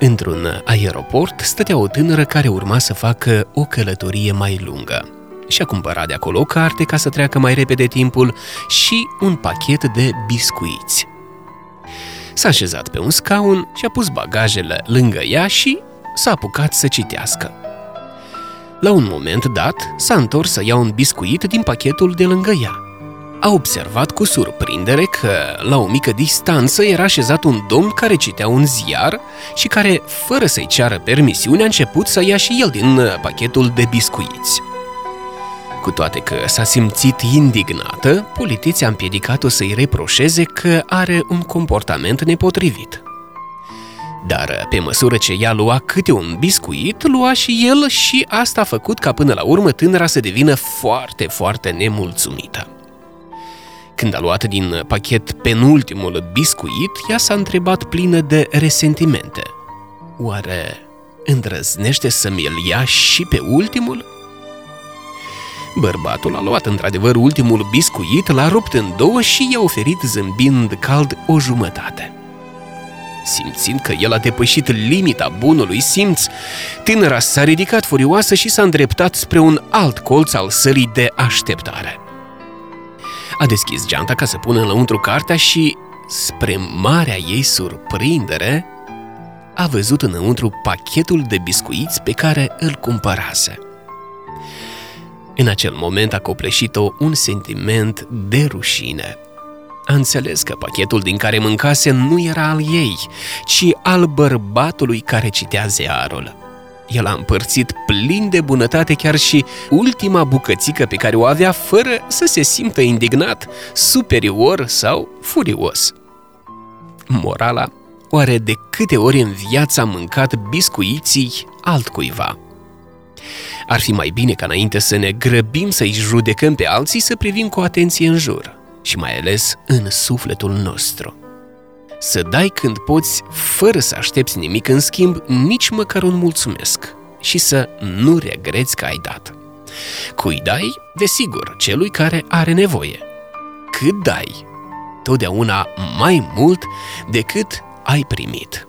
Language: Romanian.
Într-un aeroport stătea o tânără care urma să facă o călătorie mai lungă. Și-a cumpărat de acolo o carte ca să treacă mai repede timpul și un pachet de biscuiți. S-a așezat pe un scaun și a pus bagajele lângă ea și s-a apucat să citească. La un moment dat, s-a întors să ia un biscuit din pachetul de lângă ea. A observat cu surprindere că, la o mică distanță, era așezat un domn care citea un ziar și care, fără să-i ceară permisiune, a început să ia și el din pachetul de biscuiți. Cu toate că s-a simțit indignată, politiții a împiedicat-o să-i reproșeze că are un comportament nepotrivit. Dar pe măsură ce ea lua câte un biscuit, lua și el și asta a făcut ca până la urmă tânăra să devină foarte, foarte nemulțumită. Când a luat din pachet penultimul biscuit, ea s-a întrebat plină de resentimente. Oare îndrăznește să-mi el ia și pe ultimul? Bărbatul a luat într-adevăr ultimul biscuit, l-a rupt în două și i-a oferit zâmbind cald o jumătate. Simțind că el a depășit limita bunului simț, tânăra s-a ridicat furioasă și s-a îndreptat spre un alt colț al sălii de așteptare. A deschis geanta ca să pună înăuntru cartea și, spre marea ei surprindere, a văzut înăuntru pachetul de biscuiți pe care îl cumpărase. În acel moment a copleșit-o un sentiment de rușine. A înțeles că pachetul din care mâncase nu era al ei, ci al bărbatului care citea ziarul. El a împărțit plin de bunătate chiar și ultima bucățică pe care o avea fără să se simtă indignat, superior sau furios. Morala, oare de câte ori în viață a mâncat biscuiții altcuiva? Ar fi mai bine ca înainte să ne grăbim să-i judecăm pe alții să privim cu atenție în jur și mai ales în sufletul nostru. Să dai când poți, fără să aștepți nimic în schimb, nici măcar un mulțumesc și să nu regreți că ai dat. Cui dai? Desigur, celui care are nevoie. Cât dai? Totdeauna mai mult decât ai primit.